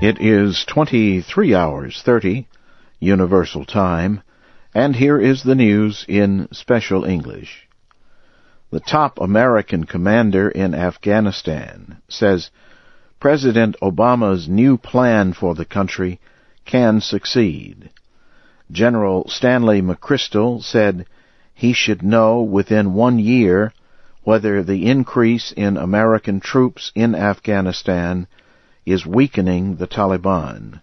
It is 23 hours 30 Universal Time, and here is the news in special English. The top American commander in Afghanistan says President Obama's new plan for the country can succeed. General Stanley McChrystal said he should know within one year whether the increase in American troops in Afghanistan is weakening the Taliban.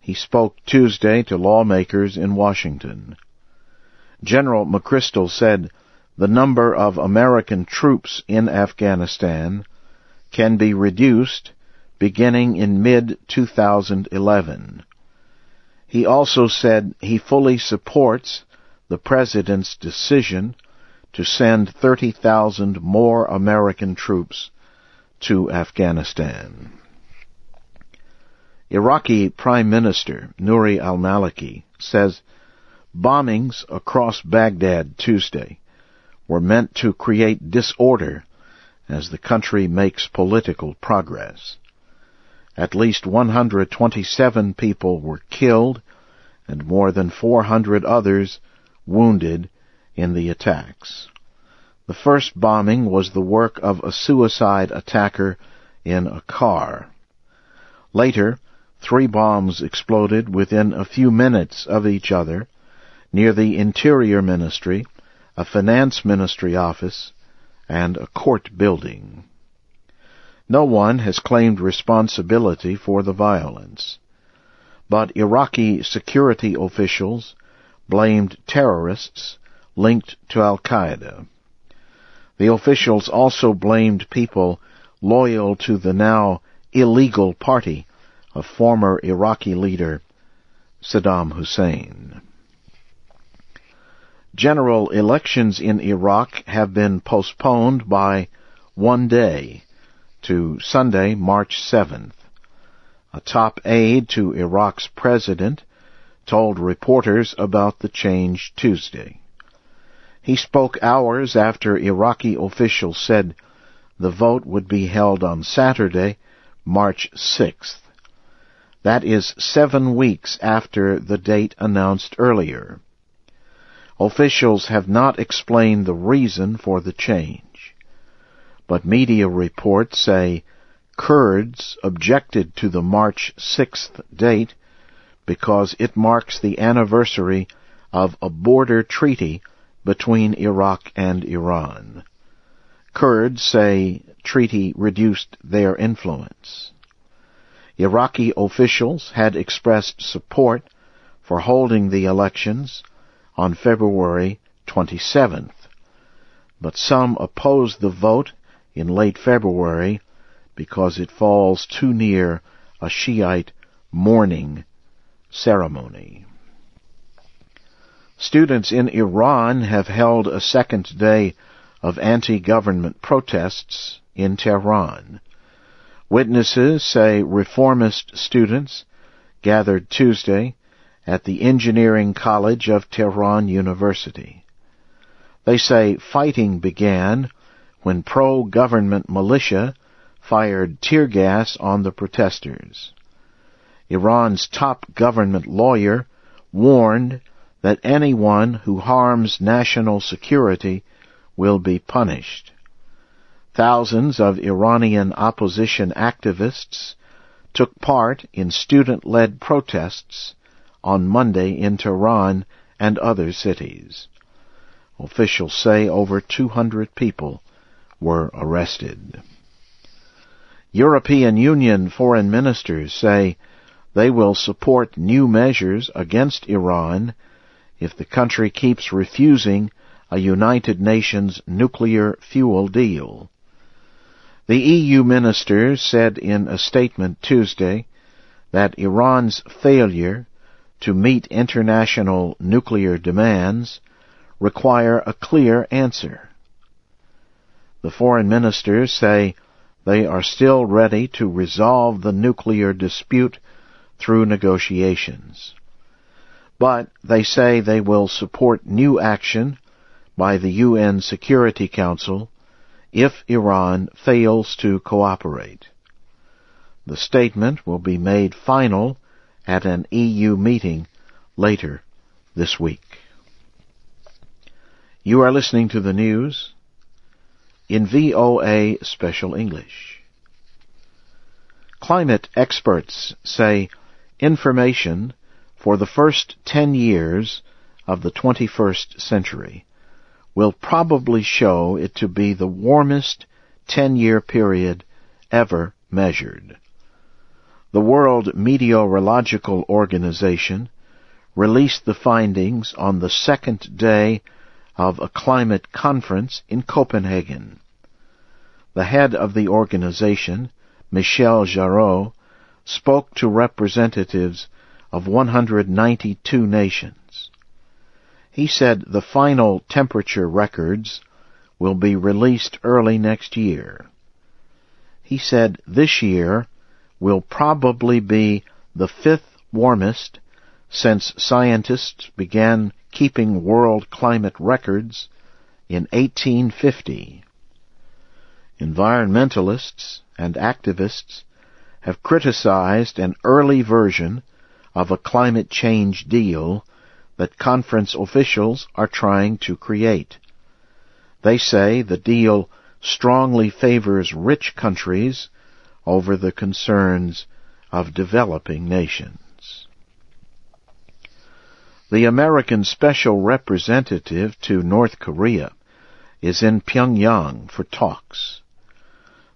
He spoke Tuesday to lawmakers in Washington. General McChrystal said the number of American troops in Afghanistan can be reduced beginning in mid-2011. He also said he fully supports the President's decision to send 30,000 more American troops to Afghanistan. Iraqi Prime Minister Nouri al-Maliki says bombings across Baghdad Tuesday were meant to create disorder as the country makes political progress. At least 127 people were killed and more than 400 others wounded in the attacks. The first bombing was the work of a suicide attacker in a car. Later, Three bombs exploded within a few minutes of each other near the Interior Ministry, a Finance Ministry office, and a court building. No one has claimed responsibility for the violence, but Iraqi security officials blamed terrorists linked to Al-Qaeda. The officials also blamed people loyal to the now illegal party of former Iraqi leader Saddam Hussein. General elections in Iraq have been postponed by one day to Sunday, March 7th. A top aide to Iraq's president told reporters about the change Tuesday. He spoke hours after Iraqi officials said the vote would be held on Saturday, March 6th. That is seven weeks after the date announced earlier. Officials have not explained the reason for the change, but media reports say Kurds objected to the March 6th date because it marks the anniversary of a border treaty between Iraq and Iran. Kurds say treaty reduced their influence. Iraqi officials had expressed support for holding the elections on February 27th, but some opposed the vote in late February because it falls too near a Shiite mourning ceremony. Students in Iran have held a second day of anti-government protests in Tehran. Witnesses say reformist students gathered Tuesday at the Engineering College of Tehran University. They say fighting began when pro-government militia fired tear gas on the protesters. Iran's top government lawyer warned that anyone who harms national security will be punished. Thousands of Iranian opposition activists took part in student-led protests on Monday in Tehran and other cities. Officials say over 200 people were arrested. European Union foreign ministers say they will support new measures against Iran if the country keeps refusing a United Nations nuclear fuel deal. The EU ministers said in a statement Tuesday that Iran's failure to meet international nuclear demands require a clear answer. The foreign ministers say they are still ready to resolve the nuclear dispute through negotiations. But they say they will support new action by the UN Security Council if Iran fails to cooperate. The statement will be made final at an EU meeting later this week. You are listening to the news in VOA Special English. Climate experts say information for the first 10 years of the 21st century will probably show it to be the warmest 10-year period ever measured. The World Meteorological Organization released the findings on the second day of a climate conference in Copenhagen. The head of the organization, Michel Jarraud, spoke to representatives of 192 nations. He said the final temperature records will be released early next year. He said this year will probably be the fifth warmest since scientists began keeping world climate records in 1850. Environmentalists and activists have criticized an early version of a climate change deal that conference officials are trying to create. They say the deal strongly favors rich countries over the concerns of developing nations. The American Special Representative to North Korea is in Pyongyang for talks.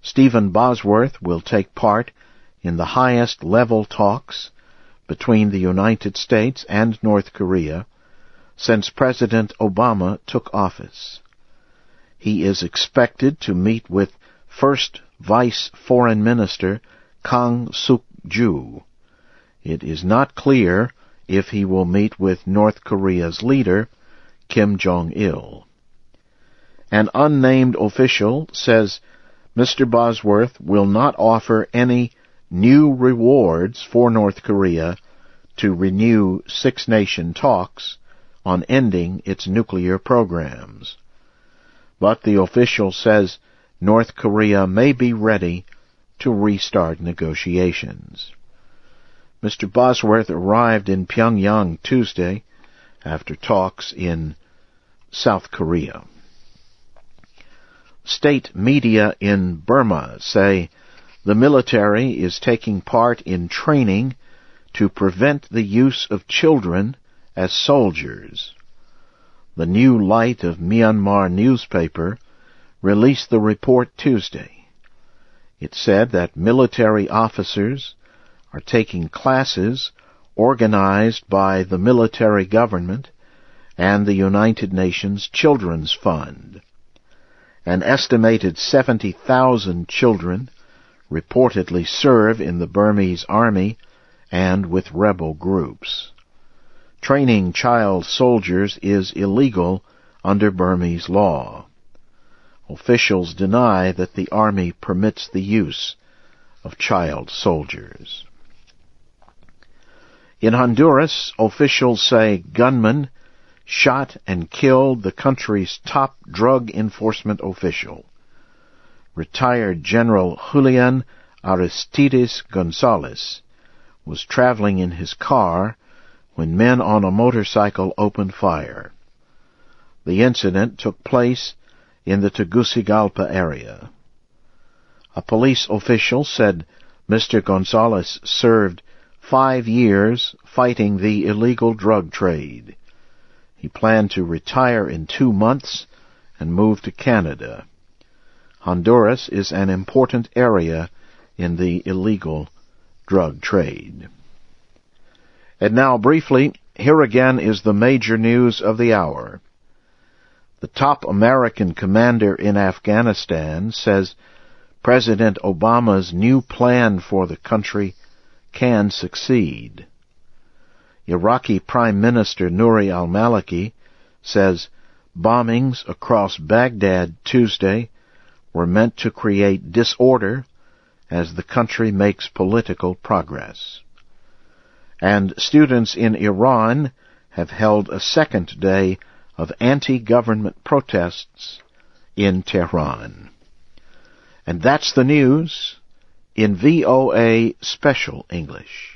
Stephen Bosworth will take part in the highest level talks between the United States and North Korea since President Obama took office. He is expected to meet with First Vice Foreign Minister Kang Suk-ju. It is not clear if he will meet with North Korea's leader, Kim Jong-il. An unnamed official says Mr. Bosworth will not offer any new rewards for North Korea to renew Six Nation talks on ending its nuclear programs. But the official says North Korea may be ready to restart negotiations. Mr. Bosworth arrived in Pyongyang Tuesday after talks in South Korea. State media in Burma say the military is taking part in training to prevent the use of children as soldiers. The New Light of Myanmar newspaper released the report Tuesday. It said that military officers are taking classes organized by the military government and the United Nations Children's Fund. An estimated 70,000 children reportedly serve in the Burmese army and with rebel groups. Training child soldiers is illegal under Burmese law. Officials deny that the army permits the use of child soldiers. In Honduras, officials say gunmen shot and killed the country's top drug enforcement official. Retired General Julian Aristides Gonzalez was traveling in his car when men on a motorcycle opened fire. The incident took place in the Tegucigalpa area. A police official said Mr. Gonzalez served five years fighting the illegal drug trade. He planned to retire in two months and move to Canada. Honduras is an important area in the illegal drug trade. And now briefly, here again is the major news of the hour. The top American commander in Afghanistan says President Obama's new plan for the country can succeed. Iraqi Prime Minister Nouri al-Maliki says bombings across Baghdad Tuesday were meant to create disorder as the country makes political progress. And students in Iran have held a second day of anti-government protests in Tehran. And that's the news in VOA Special English.